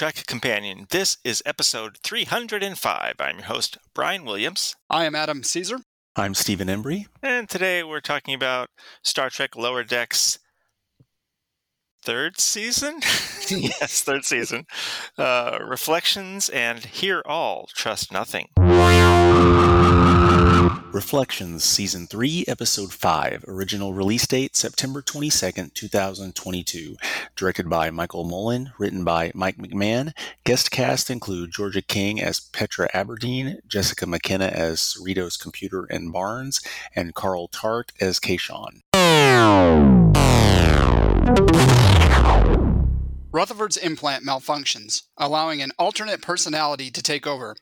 Trek Companion. This is episode 305. I'm your host, Brian Williams. I am Adam Caesar. I'm Stephen Embry. And today we're talking about Star Trek Lower Decks third season? yes, third season. Uh, reflections and Hear All, Trust Nothing. Reflections, Season 3, Episode 5. Original release date September 22nd, 2022. Directed by Michael Mullen. Written by Mike McMahon. Guest cast include Georgia King as Petra Aberdeen, Jessica McKenna as Cerritos Computer and Barnes, and Carl Tart as Kayshon. Rutherford's implant malfunctions, allowing an alternate personality to take over.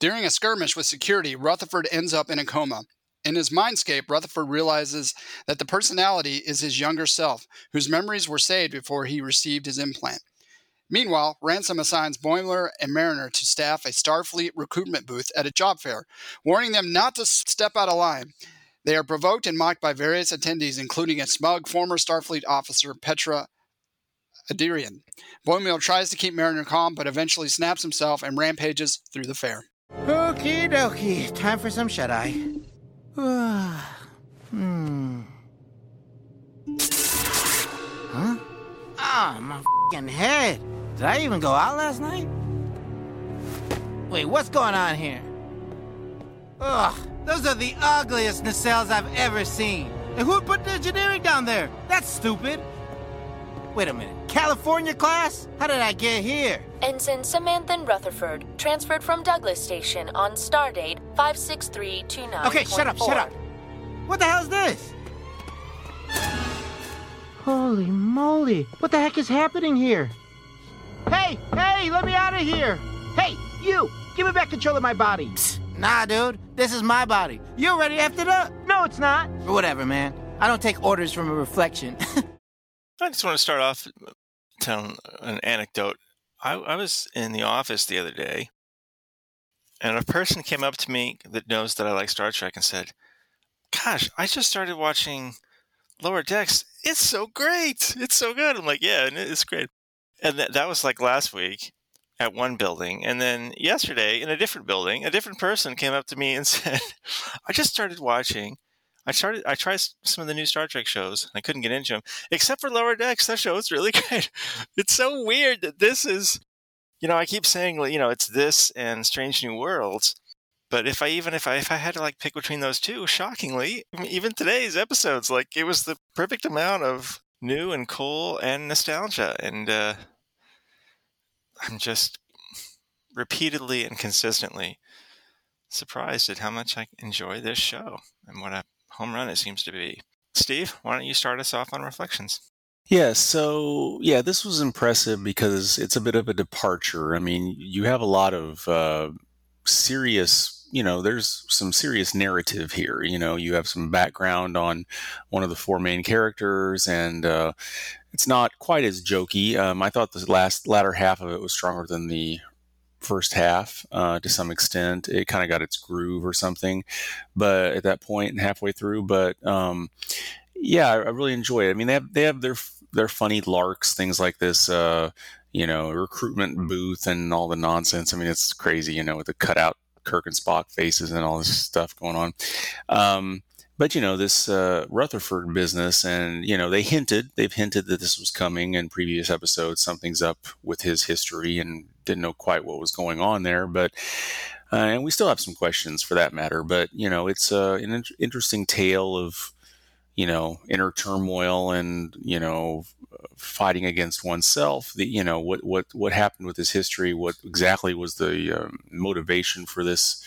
During a skirmish with security, Rutherford ends up in a coma. In his mindscape, Rutherford realizes that the personality is his younger self, whose memories were saved before he received his implant. Meanwhile, Ransom assigns Boimler and Mariner to staff a Starfleet recruitment booth at a job fair, warning them not to step out of line. They are provoked and mocked by various attendees, including a smug former Starfleet officer, Petra Aberdeen. Boimler tries to keep Mariner calm, but eventually snaps himself and rampages through the fair. Okie dokie, time for some shut eye. hmm. Huh? Ah, oh, my fing head. Did I even go out last night? Wait, what's going on here? Ugh, those are the ugliest nacelles I've ever seen. And who put the engineering down there? That's stupid. Wait a minute. California class? How did I get here? Ensign Samanthan Rutherford, transferred from Douglas Station on stardate 56329. Okay, shut up, shut up. What the hell is this? Holy moly. What the heck is happening here? Hey, hey, let me out of here. Hey, you, give me back control of my body. Psst, nah, dude, this is my body. You already effed it up. No, it's not. Whatever, man. I don't take orders from a reflection. I just want to start off uh, telling an anecdote. I, I was in the office the other day, and a person came up to me that knows that I like Star Trek and said, Gosh, I just started watching Lower Decks. It's so great. It's so good. I'm like, Yeah, it's great. And th- that was like last week at one building. And then yesterday in a different building, a different person came up to me and said, I just started watching I started. I tried some of the new Star Trek shows. And I couldn't get into them, except for Lower Decks. That show is really good. It's so weird that this is. You know, I keep saying, you know, it's this and Strange New Worlds. But if I even if I if I had to like pick between those two, shockingly, even today's episodes, like it was the perfect amount of new and cool and nostalgia. And uh, I'm just repeatedly and consistently surprised at how much I enjoy this show and what a home run it seems to be. Steve, why don't you start us off on reflections? Yeah, so yeah, this was impressive because it's a bit of a departure. I mean, you have a lot of uh, serious, you know, there's some serious narrative here. You know, you have some background on one of the four main characters, and uh, it's not quite as jokey. Um, I thought the last latter half of it was stronger than the first half uh, to some extent. It kind of got its groove or something, but at that point and halfway through. But um, yeah, I, I, really enjoy it. I mean, they have they have their their funny larks, things like this. Uh, you know, recruitment booth and all the nonsense. I mean, it's crazy. You know, with the cutout Kirk and Spock faces and all this stuff going on. Um, but you know this uh, Rutherford business, and you know they hinted they've hinted that this was coming in previous episodes. Something's up with his history, and didn't know quite what was going on there. But uh, and we still have some questions for that matter. But you know, it's uh, an in- interesting tale of you know inner turmoil and you know fighting against oneself. The you know what what what happened with his history. What exactly was the um, motivation for this?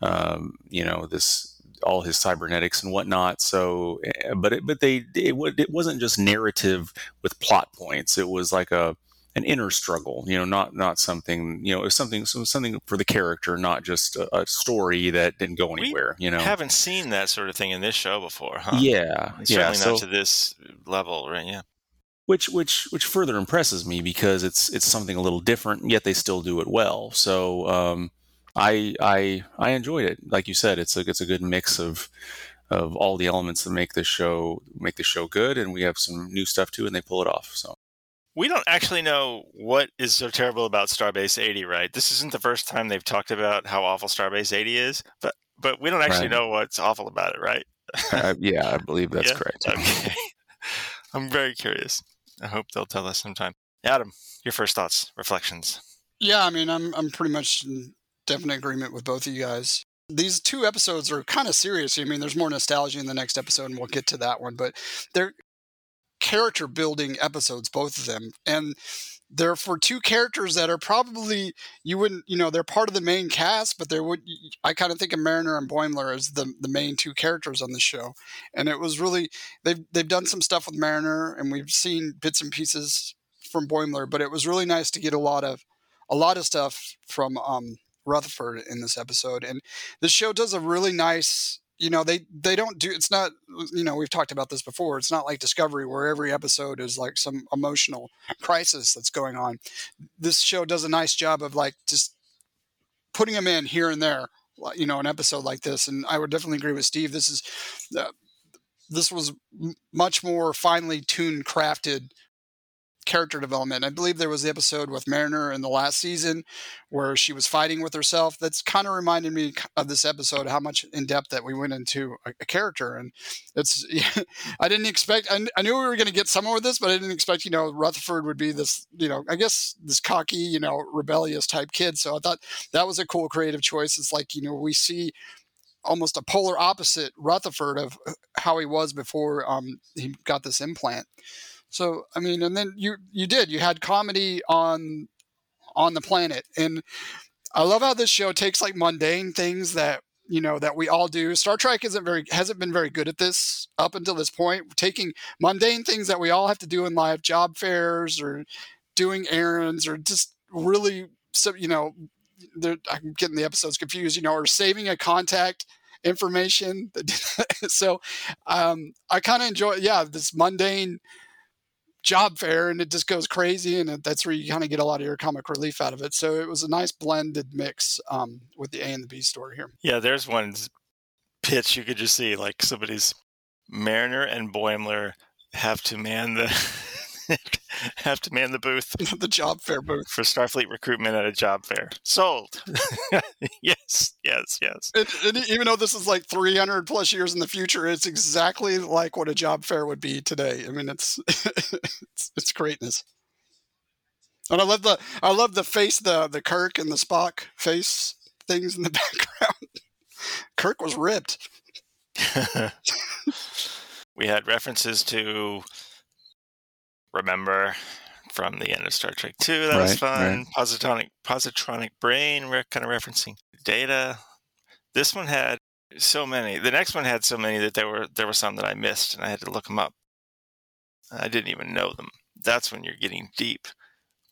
Um, you know this all his cybernetics and whatnot. So, eh, but it, but they it, it wasn't just narrative with plot points. It was like a an inner struggle. You know, not not something. You know, something something for the character, not just a, a story that didn't go anywhere. We you know, haven't seen that sort of thing in this show before, huh? Yeah, certainly yeah. not So, to this level, right? Yeah. which which which further impresses me because it's it's something a little different, yet they still do it well. So. um I I I enjoyed it. Like you said, it's a it's a good mix of of all the elements that make this show make the show good, and we have some new stuff too, and they pull it off. So we don't actually know what is so terrible about Starbase 80, right? This isn't the first time they've talked about how awful Starbase 80 is, but but we don't actually Right. know what's awful about it, right? Uh, yeah, I believe that's Yeah? correct. Okay. I'm very curious. I hope they'll tell us sometime. Adam, your first thoughts, reflections. Yeah, I mean, I'm I'm pretty much in definite agreement with both of you guys. These two episodes are kind of serious. I mean, there's more nostalgia in the next episode, and we'll get to that one. But they're character building episodes, both of them, and they're for two characters that are probably you wouldn't, you know, they're part of the main cast, but there would I kind of think of Mariner and Boimler as the the main two characters on the show, and it was really they've they've done some stuff with Mariner, and we've seen bits and pieces from Boimler, but it was really nice to get a lot of a lot of stuff from um, Rutherford in this episode, and this show does a really nice. You know, they they don't do. It's not. You know, we've talked about this before. It's not like Discovery, where every episode is like some emotional crisis that's going on. This show does a nice job of like just putting them in here and there. You know, an episode like this, and I would definitely agree with Steve. This is uh, this was much more finely tuned, crafted character development. I believe there was the episode with Mariner in the last season where she was fighting with herself. That's kind of reminded me of this episode, how much in depth that we went into a, a character. And it's, I didn't expect, I, I knew we were going to get somewhere with this, but I didn't expect, you know, Rutherford would be this, you know, I guess this cocky, you know, rebellious type kid. So I thought that was a cool creative choice. It's like, you know, we see almost a polar opposite Rutherford of uh, how he was before um, he got this implant. So I mean, and then you you did you had comedy on on the planet, and I love how this show takes like mundane things that you know that we all do. Star Trek isn't very hasn't been very good at this up until this point, taking mundane things that we all have to do in life, job fairs or doing errands or just really so you know I'm getting the episodes confused, you know, or saving a contact information. so um, I kind of enjoy, yeah, this mundane job fair and it just goes crazy and it- that's where you kind of get a lot of your comic relief out of it. So it was a nice blended mix um, with the a and the b story here. Yeah, there's one pitch you could just see like somebody's Mariner and Boimler have to man the have to man the booth the job fair booth for Starfleet recruitment at a job fair. Sold. yes, yes, yes. even though this is like 300 plus years in the future it's exactly like what a job fair would be today i mean it's it's, it's greatness and i love the i love the face the the kirk and the spock face things in the background kirk was ripped we had references to remember from the end of Star Trek 2. That was fun. right. Positronic positronic brain, we're kind of referencing data. This one had so many. The next one had so many that there were there were some that I missed and I had to look them up. I didn't even know them. That's when you're getting deep.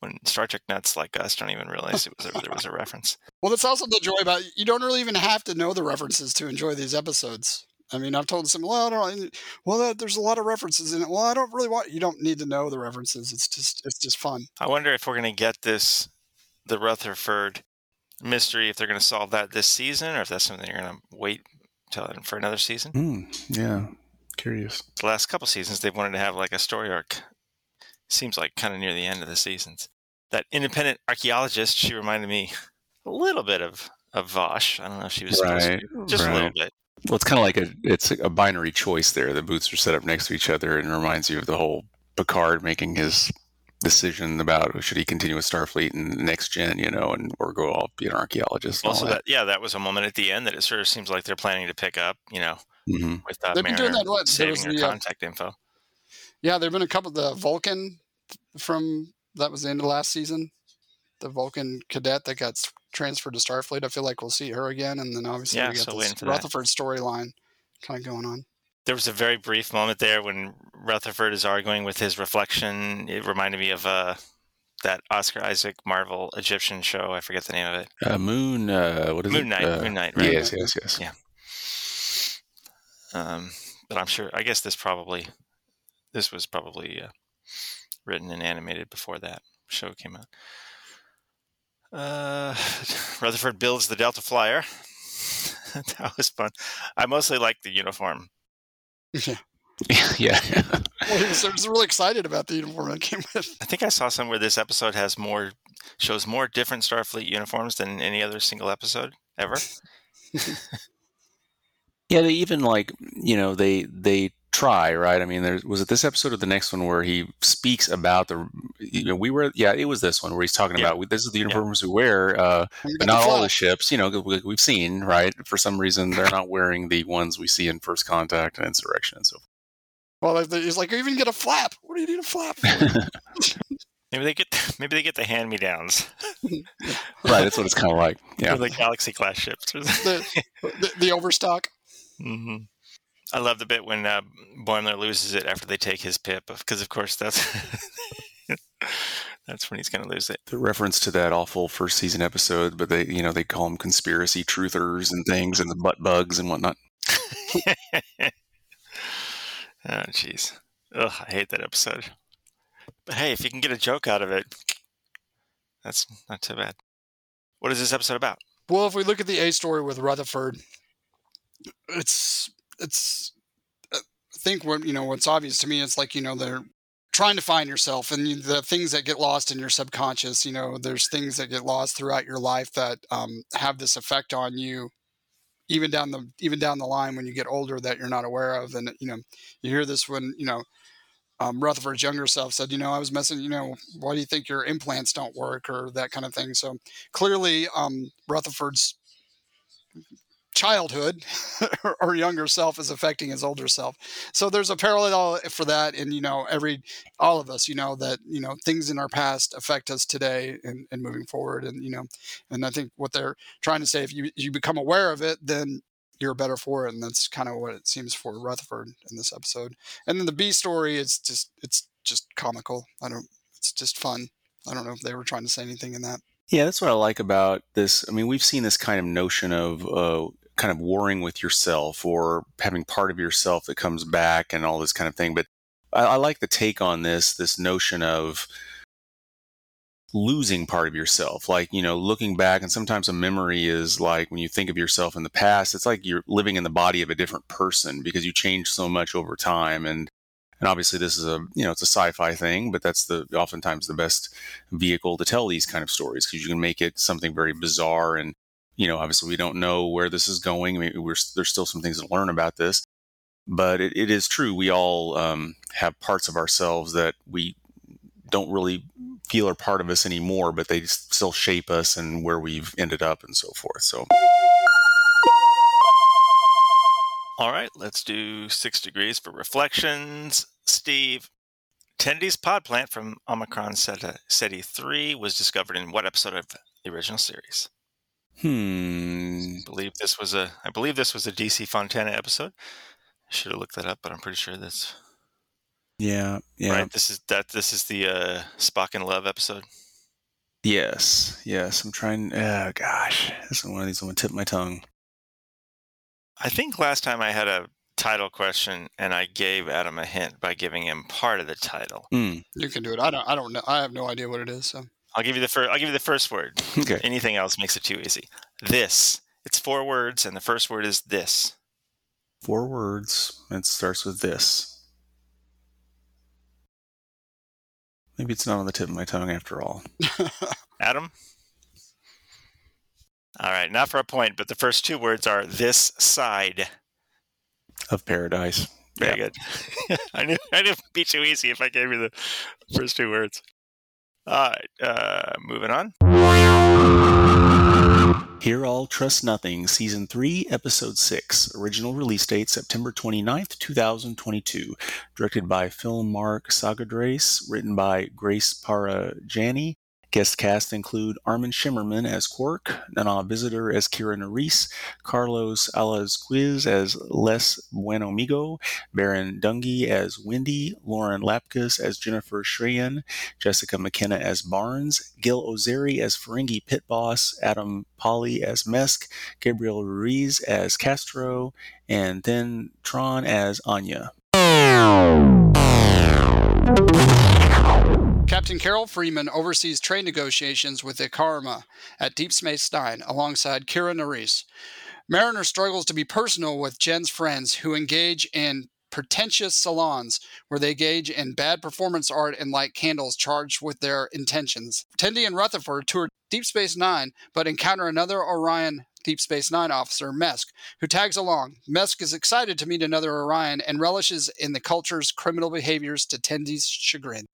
When Star Trek nuts like us don't even realize it was a, there was a reference. Well, that's also the joy about you don't really even have to know the references to enjoy these episodes. I mean, I've told some, well, I don't, well, there's a lot of references in it. Well, I don't really want. You don't need to know the references. It's just, it's just fun. I wonder if we're going to get this, the Rutherford mystery, if they're going to solve that this season, or if that's something you're going to wait till for another season. Hmm, yeah, curious. The last couple seasons, they've wanted to have like a story arc. Seems like kind of near the end of the seasons. That independent archaeologist, she reminded me a little bit of of Vash. I don't know if she was Right, to, just a little bit. Well, it's kind of like a it's a binary choice there. The booths are set up next to each other, and it reminds you of the whole Picard making his decision about should he continue with Starfleet and next gen, you know, and or go off be an archaeologist. Also, all that yeah, that was a moment at the end that it sort of seems like they're planning to pick up. You know, hmm with uh, They've been doing that, what, there saving was her the, uh, contact info. Yeah, there've been a couple. The Vulcan from that was the end of last season. The Vulcan cadet that got transferred to Starfleet. I feel like we'll see her again, and then obviously Yeah, we got so this waiting for that. Rutherford storyline kind of going on. there was a very brief moment there when Rutherford is arguing with his reflection. It reminded me of uh, that Oscar Isaac Marvel Egyptian show. I forget the name of it. Uh, Moon, uh, what is Moon it? Knight. Uh, Moon Knight, right? Yes, yes, yes. Yeah. Um, but I'm sure. I guess this probably this was probably uh, written and animated before that show came out. Uh, Rutherford builds the Delta Flyer. that was fun. I mostly like the uniform. Yeah. yeah. Well, he was, he was really excited about the uniform that came with. I think I saw somewhere this episode has more shows more different Starfleet uniforms than any other single episode ever. Yeah, they even like you know they they try right. I mean, there was it this episode or the next one where he speaks about the you know we were yeah it was this one where he's talking Yeah. about this is the uniforms we wear, uh, We but not all the ships. You know we- we've seen right for some reason they're not wearing the ones we see in First Contact and Insurrection and so forth. Well, he's like, you even get a flap. What do you need a flap? Maybe they get maybe they get the hand me downs right, that's what it's kind of like. Yeah, for the Galaxy class ships. the, the, the overstock. hmm I love the bit when uh, Boimler loses it after they take his pip, because of course that's that's when he's going to lose it. the reference to that awful first season episode, but they you know they call them conspiracy truthers and things and the butt bugs and whatnot. oh, jeez. Ugh, I hate that episode. But hey, if you can get a joke out of it, that's not too bad. What is this episode about? Well, if we look at the A story with Rutherford, it's it's. uh, I think what you know what's obvious to me. It's like you know they're trying to find yourself, and the things that get lost in your subconscious. You know, there's things that get lost throughout your life that um, have this effect on you, even down the even down the line when you get older that you're not aware of. And you know, you hear this when you know um, Rutherford's younger self said, you know, I was messing, you know, why do you think your implants don't work or that kind of thing. So clearly, um, Rutherford's childhood or younger self is affecting his older self. So there's a parallel for that. And, you know, every, all of us, you know, that, you know, things in our past affect us today and, and moving forward. And, you know, and I think what they're trying to say, if you, you become aware of it, then you're better for it. And that's kind of what it seems for Rutherford in this episode. And then the B story is just it's just comical. I don't it's just fun. I don't know if they were trying to say anything in that. Yeah, that's what I like about this. I mean, we've seen this kind of notion of uh, kind of warring with yourself or having part of yourself that comes back and all this kind of thing. But I, I like the take on this this notion of losing part of yourself like you know looking back and sometimes a memory is like when you think of yourself in the past it's like you're living in the body of a different person because you change so much over time and and obviously this is a you know it's a sci-fi thing but that's the oftentimes the best vehicle to tell these kind of stories because you can make it something very bizarre and you know obviously we don't know where this is going I mean, there's still some things to learn about this but it, it is true we all um, have parts of ourselves that we don't really feel are part of us anymore but they still shape us and where we've ended up and so forth so All right, let's do six degrees for reflections. Steve, Tendi's pod plant from Omicron Ceti 3 was discovered in what episode of the original series? Hmm I believe this was a I believe this was a DC Fontana episode. I should have looked that up, but I'm pretty sure that's yeah yeah right. This is that this is the uh, Spock and Love episode. yes yes i'm trying oh gosh this is one of these on the tip of my tongue I think last time I had a title question and I gave Adam a hint by giving him part of the title. Mm, You can do it. I don't I don't know. I have no idea what it is. So I'll give you the first. I'll give you the first word. okay Anything else makes it too easy. This. It's four words, and the first word is this. four words and it starts with this maybe it's not on the tip of my tongue after all Adam. All right, not for a point, but the first two words are this side. of paradise Very Yeah. good. I knew I knew it'd be too easy if I gave you the first two words. All right, uh, moving on. Hear All Trust Nothing, Season 3, Episode 6. Original release date September 29th, 2022. Directed by Fill Marc Sagadraca. Written by Grace Parra Janney. Guest cast include Armin Shimerman as Quark, Nana Visitor as Kira Nerys, Carlos Alazraqui as Les Buenamigo, Baron Dungy as Wendy, Lauren Lapkus as Jennifer Sh'reyan, Jessica McKenna as Barnes, Gil Ozeri as Ferengi Pit Boss, Adam Pally as Mesk, Gabriel Ruiz as Castro, and then Tron as Anya. Captain Carol Freeman oversees trade negotiations with the Karemma at Deep Space Nine alongside Kira Nerys. Mariner struggles to be personal with Jen's friends who engage in pretentious salons where they engage in bad performance art and light candles charged with their intentions. Tendi and Rutherford tour Deep Space Nine, but encounter another Orion Deep Space Nine officer, Mesk, who tags along. Mesk is excited to meet another Orion and relishes in the culture's criminal behaviors to Tendi's chagrin.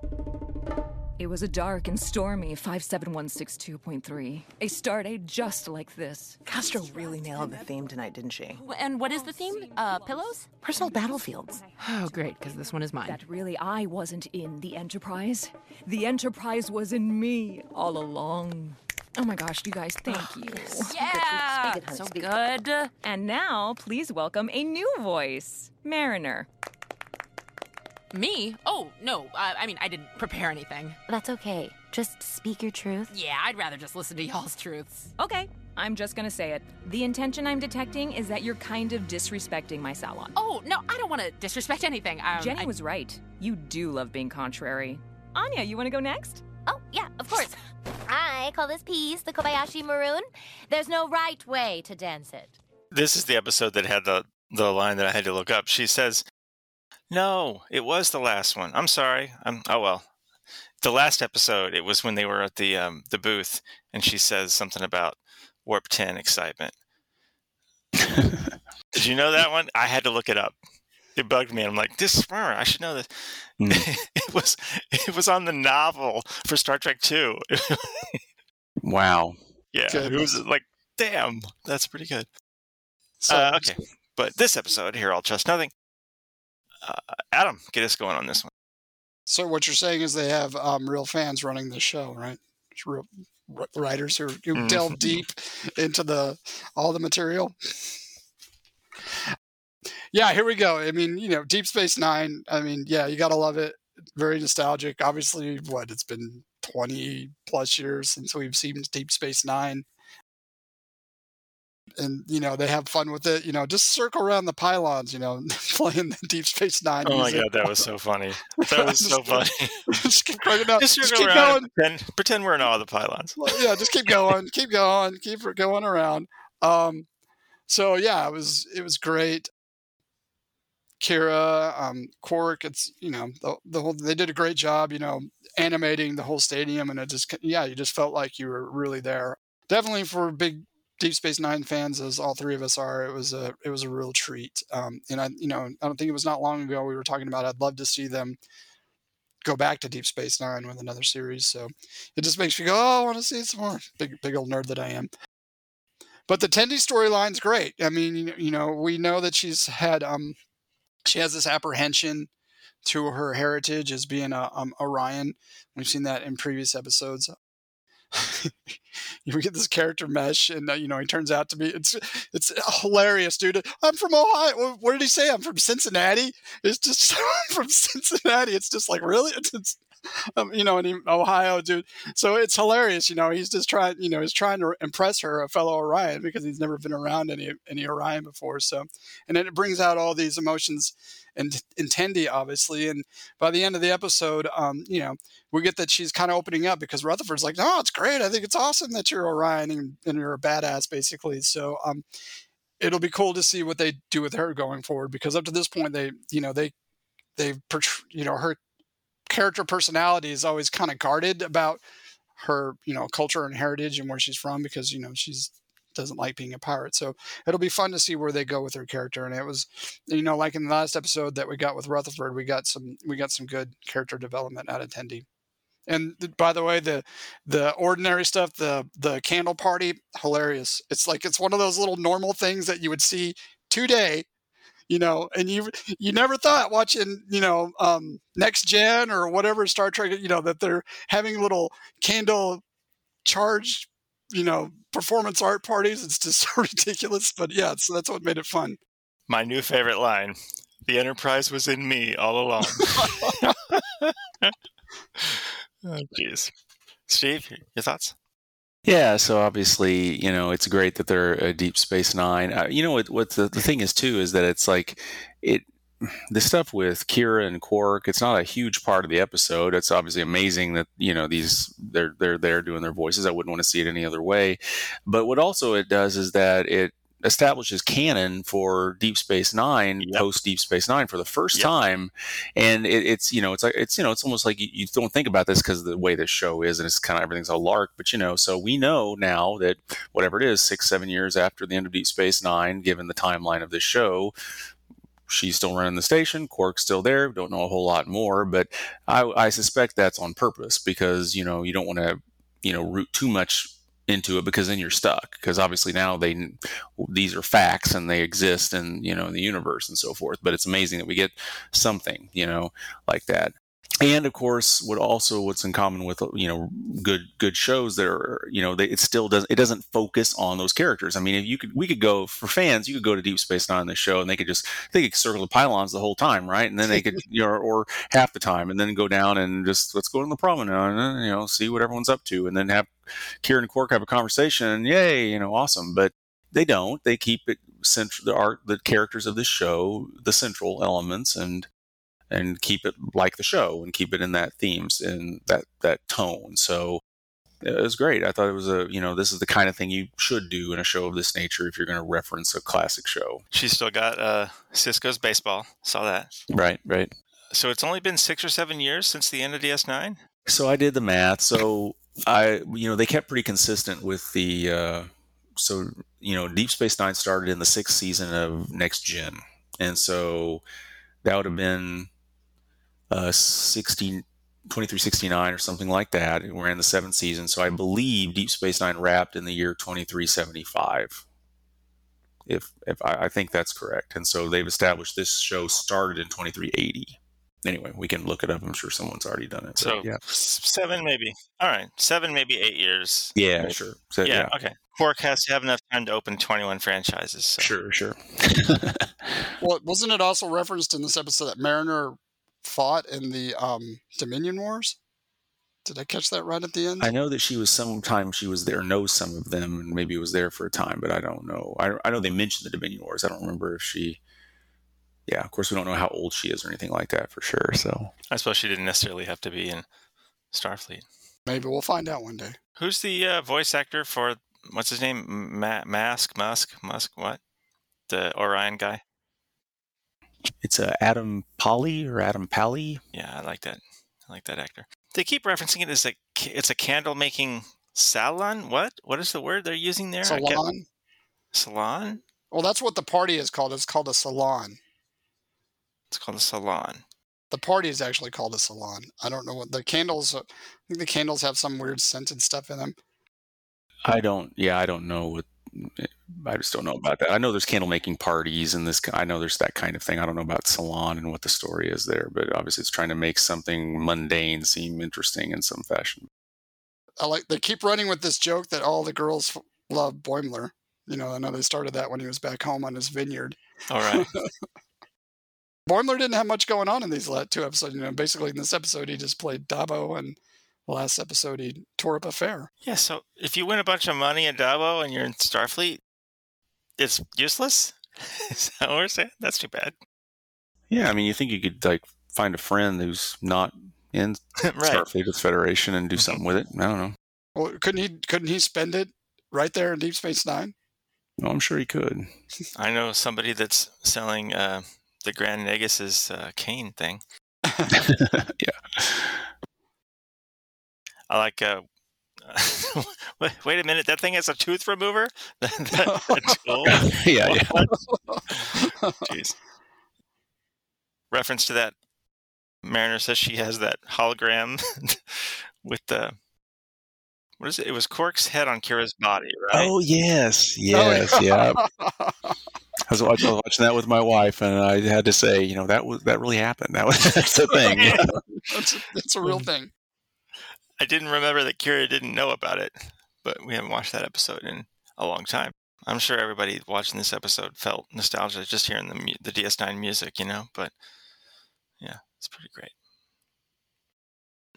It was a dark and stormy 57162.3. A stardate just like this. Castro really nailed the theme tonight, didn't she? And what is the theme? Uh, pillows? Personal battlefields. Oh, great, because this one is mine. That really I wasn't in the Enterprise. The Enterprise was in me all along. Oh my gosh, you guys, thank you. Yeah, Speak so good. And now, please welcome a new voice, Mariner. Me? Oh, no. I, I mean, I didn't prepare anything. That's okay. Just speak your truth. Yeah, I'd rather just listen to y'all's truths. Okay, I'm just gonna say it. The intention I'm detecting is that you're kind of disrespecting my salon. Oh, no, I don't want to disrespect anything. Um, Jenny I- was right. You do love being contrary. Anya, you wanna go next? Oh, yeah, of course. I call this piece the Kobayashi Maroon. There's no right way to dance it. This is the episode that had the the line that I had to look up. She says, "No, it was the last one. I'm sorry. I'm oh well. The last episode, it was when they were at the um, the booth, and she says something about Warp Ten excitement. Did you know that one? I had to look it up. It bugged me. I'm like, this I should know this. Mm. it was it was on the novel for Star Trek Two. wow. yeah, it was like, damn, that's pretty good. So, Uh, okay, but this episode here, I'll trust nothing. Uh, Adam, get us going on this one. so what you're saying is they have um, real fans running the show, right? Real writers who, who Mhm. delve deep into the all the material. Yeah, here we go. I mean, you know, Deep Space Nine. I mean, yeah, you gotta love it. Very nostalgic. Obviously, what it's been twenty plus years since we've seen Deep Space Nine. And you know they have fun with it. You know, just circle around the pylons. You know, playing the Deep Space Nine. Oh my music. god, that was so funny. That was so funny. just keep out. Just Just, keep going. and pretend, pretend we're in all the pylons. Yeah, just keep going, keep going, keep going around. Um, so yeah, it was it was great. Kira, um, Quark, it's you know the, the whole they did a great job, you know, animating the whole stadium, and it just yeah, you just felt like you were really there. Definitely for big Deep Space Nine fans, as all three of us are, it was a it was a real treat. Um, and I you know I don't think it was not long ago we were talking about I'd love to see them go back to Deep Space Nine with another series. So it just makes me go, oh, I want to see some more. Big, big old nerd that I am. But the Tendi storyline's great. I mean, you- you know, we know that she's had, um, she has this apprehension to her heritage as being a um, Orion. We've seen that in previous episodes. you get this character Mesk, and uh, you know he turns out to be it's it's hilarious, dude. I'm from Ohio. What did he say? I'm from Cincinnati. It's just I'm from Cincinnati. It's just like really, it's, it's you know, in Ohio, dude. So it's hilarious. You know, he's just trying. You know, he's trying to impress her, a fellow Orion, because he's never been around any any Orion before. So, and then it brings out all these emotions and in Tendi, obviously. And by the end of the episode, um, you know, we get that she's kind of opening up because Rutherford's like, "No, it's great. I think it's awesome that you're Orion and, and you're a badass, basically." So, um, it'll be cool to see what they do with her going forward because up to this point, they, you know, they they've portray- you know her character personality is always kind of guarded about her you know culture and heritage and where she's from because you know she's doesn't like being a pirate. So it'll be fun to see where they go with her character and it was you know like in the last episode that we got with rutherford we got some we got some good character development out of tendi. And by the way the the ordinary stuff the the candle party hilarious. It's like it's one of those little normal things that you would see today you know, and you you never thought watching, you know, um, Next Gen or whatever Star Trek, you know, that they're having little candle charged, you know, performance art parties. It's just so ridiculous, but yeah, so that's what made it fun. My new favorite line: "The Enterprise was in me all along." oh, jeez, Steve, your thoughts? Yeah, so obviously, you know, it's great that they're a Deep Space Nine. Uh, you know what? What the, the thing is too is that it's like it. The stuff with Kira and Quark, it's not a huge part of the episode. It's obviously amazing that you know these they're they're there doing their voices. I wouldn't want to see it any other way. But what also it does is that it establishes canon for Deep Space Nine, Yep. post Deep Space Nine for the first Yep. time, and it, it's you know it's like it's you know it's almost like you, you don't think about this because of the way this show is, and it's kind of everything's a lark. But you know, so we know now that whatever it is, six seven years after the end of Deep Space Nine, given the timeline of this show. She's still running the station. Quark's still there. Don't know a whole lot more, but I, I suspect that's on purpose because you know you don't want to you know root too much into it because then you're stuck because obviously now they these are facts and they exist and you know in the universe and so forth but it's amazing that we get something you know like that and of course what also what's in common with you know good good shows that are you know they, it still doesn't it doesn't focus on those characters. I mean if you could we could go for fans you could go to deep space nine this show and they could just they could circle the pylons the whole time right? And then they could you know or half the time and then go down and just let's go to the promenade and you know see what everyone's up to and then have kieran and quark have a conversation. Yay you know awesome. But they don't. They keep it central the art the characters of this show the central elements and and keep it like the show and keep it in that themes and that that tone so it was great i thought it was a you know this is the kind of thing you should do in a show of this nature if you're going to reference a classic show She's still got uh, Sisko's baseball. Saw that. right right So it's only been six or seven years since the end of DS9. So I did the math. So I, you know, they kept pretty consistent with the. Uh, so you know, Deep Space Nine started in the sixth season of Next Gen, and so that would have been uh, 16, 2369 or something like that. And We're in the seventh season, so I believe Deep Space Nine wrapped in the year twenty three seventy five. If if I, I think that's correct, and so they've established this show started in twenty three eighty. Anyway, we can look it up. I'm sure someone's already done it. So yeah. seven, maybe. All right, seven, maybe eight years. Yeah, Maybe. sure. So, yeah, yeah. okay. Forecast has to have enough time to open 21 franchises. So. Sure, sure. Well, wasn't it also referenced in this episode that Mariner fought in the um, Dominion Wars? Did I catch that right at the end? I know that she was sometime she was there, knows some of them, and maybe was there for a time, but I don't know. I, I know they mentioned the Dominion Wars. I don't remember if she. Yeah, of course we don't know how old she is or anything like that for sure. So I suppose she didn't necessarily have to be in Starfleet. Maybe we'll find out one day. Who's the uh, voice actor for what's his name? Ma- Mask, Musk, Musk, what? The Orion guy. It's uh, Adam Polly or Adam Pally. Yeah, I like that. I like that actor. They keep referencing it as a it's a candle making salon. What? What is the word they're using there? Salon. Salon. Well, that's what the party is called. It's called a salon. It's called a salon. The party is actually called a salon. I don't know what the candles. uh, I think the candles have some weird scented stuff in them. I don't. Yeah, I don't know what. I just don't know about that. I know there's candle making parties and this. I know there's that kind of thing. I don't know about salon and what the story is there, but obviously it's trying to make something mundane seem interesting in some fashion. I like they keep running with this joke that all the girls love Boimler. You know, I know they started that when he was back home on his vineyard. All right. Boimler didn't have much going on in these last two episodes. You know, basically in this episode he just played Dabo, and the last episode he tore up a fair. yeah. So if you win a bunch of money in Dabo and you're in Starfleet, it's useless. is that what we're saying? That's too bad. Yeah, I mean, you think you could like find a friend who's not in right. Starfleet with Federation and do something with it. I don't know. Well, couldn't he? Couldn't he spend it right there in Deep Space Nine? No, I'm sure he could. I know somebody that's selling uh, the Grand Negus's uh, cane thing. yeah. I like. Uh, wait, wait a minute, that thing has a tooth remover. that, that, that tool? yeah, yeah. Jeez. Reference to that. Mariner says she has that hologram with the. What is it? It was Quark's head on Kira's body, right? Oh yes, yes, yeah. I was, watching, I was watching that with my wife, and I had to say, you know, that was that really happened. That was that's the thing. you know? that's, a, that's a real thing. I didn't remember that Kira didn't know about it, but we haven't watched that episode in a long time. I'm sure everybody watching this episode felt nostalgia just hearing the the DS9 music, you know. But yeah, it's pretty great.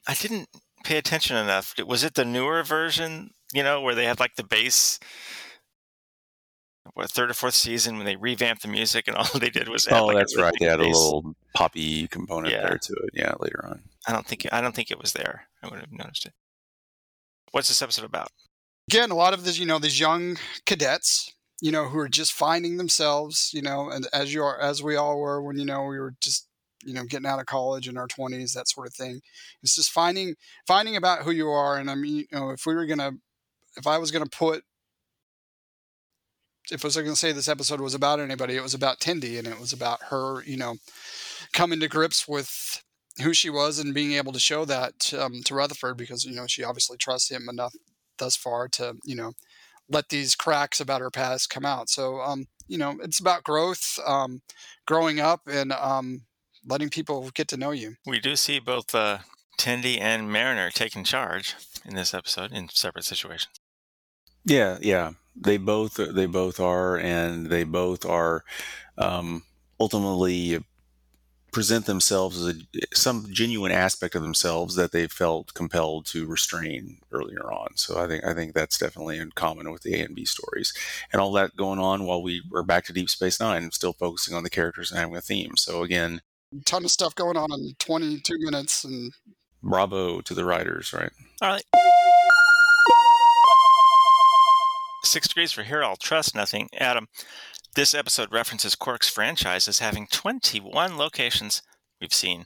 I didn't pay attention enough. Was it the newer version, you know, where they had like the bass? What third or fourth season when they revamped the music and all they did was add, Oh, like, that's right. They had a little poppy component Yeah. there to it. Yeah, later on. I don't think I don't think it was there. I wouldn't have noticed it. What's this episode about? Again, a lot of these, you know, these young cadets you know, who are just finding themselves, you know, and as you are, as we all were when, you know, we were just, you know, getting out of college in our 20s, that sort of thing. It's just finding, finding about who you are. And I mean, you know, if we were going to, if I was going to put, if I was going to say this episode was about anybody, it was about Tendi and it was about her, you know, coming to grips with who she was and being able to show that um, to Rutherford because, you know, she obviously trusts him enough thus far to, you know, let these cracks about her past come out. So, um, you know, it's about growth, um, growing up, and um, letting people get to know you. We do see both uh, Tendi and Mariner taking charge in this episode in separate situations. Yeah, yeah, they both they both are, and they both are um, ultimately present themselves as a, some genuine aspect of themselves that they felt compelled to restrain earlier on. So I think I think that's definitely in common with the A and B stories, and all that going on while we were back to Deep Space Nine, still focusing on the characters and having a theme. So again, ton of stuff going on in 22 minutes, and bravo to the writers, right? All right. Six degrees for here. I'll trust nothing. Adam, this episode references Quark's franchise as having 21 locations. We've seen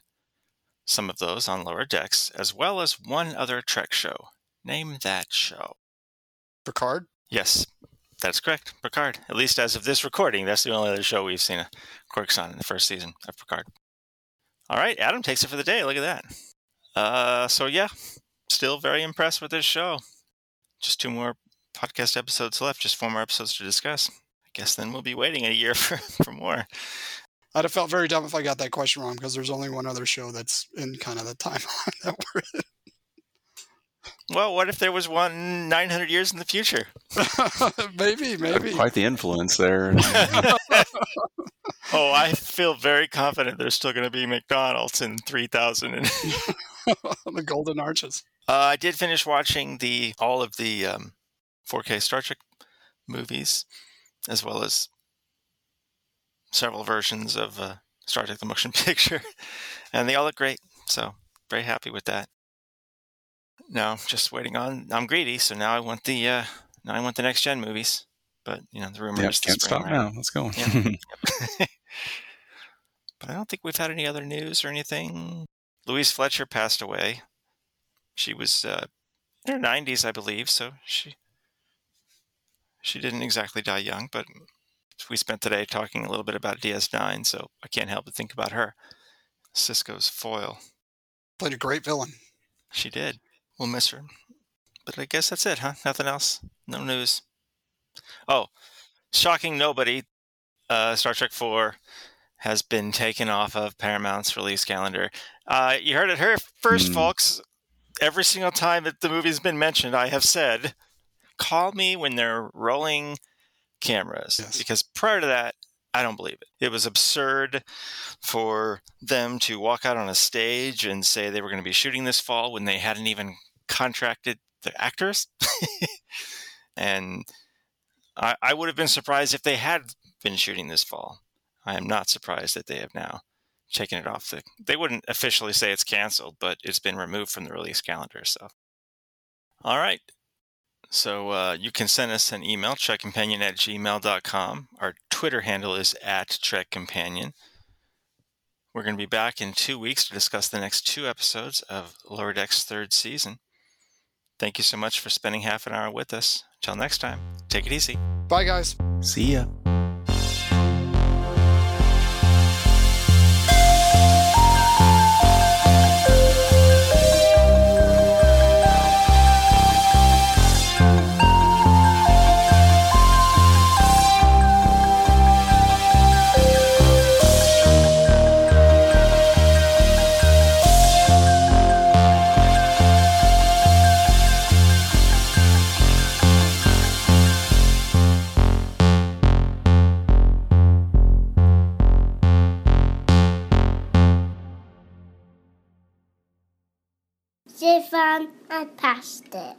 some of those on lower decks, as well as one other Trek show. Name that show. Picard? Yes, that's correct. Picard. At least as of this recording, that's the only other show we've seen a Quark's on in the first season of Picard. All right, Adam takes it for the day. Look at that. Uh, so yeah, still very impressed with this show. Just two more podcast episodes left, just four more episodes to discuss guess then we'll be waiting a year for, for more. I'd have felt very dumb if I got that question wrong because there's only one other show that's in kind of the timeline that we're in. Well, what if there was one 900 years in the future? maybe, maybe. Quite the influence there. oh, I feel very confident there's still going to be McDonald's in 3000. And the Golden Arches. Uh, I did finish watching the all of the um, 4K Star Trek movies as well as several versions of uh, Star Trek: The Motion Picture, and they all look great. So very happy with that. Now just waiting on. I'm greedy, so now I want the uh, now I want the next gen movies. But you know the rumor yep, can't stop now. Let's go. Yeah. but I don't think we've had any other news or anything. Louise Fletcher passed away. She was uh, in her 90s, I believe, so she she didn't exactly die young, but we spent today talking a little bit about DS9, so I can't help but think about her. Sisko's foil. Played a great villain. She did. We'll miss her. But I guess that's it, huh? Nothing else? No news. Oh, shocking nobody. Uh, Star Trek 4 has been taken off of Paramount's release calendar. Uh, you heard it here first, mm. folks. Every single time that the movie's been mentioned, I have said call me when they're rolling cameras yes. because prior to that I don't believe it. It was absurd for them to walk out on a stage and say they were going to be shooting this fall when they hadn't even contracted the actors. and I, I, would have been surprised if they had been shooting this fall. I am not surprised that they have now taken it off the. They wouldn't officially say it's canceled, but it's been removed from the release calendar. So, all right. So uh, you can send us an email, trekcompanion at gmail.com. Our Twitter handle is at trekcompanion. We're going to be back in two weeks to discuss the next two episodes of Lower Decks' third season. Thank you so much for spending half an hour with us. Until next time, take it easy. Bye, guys. See ya. I passed it.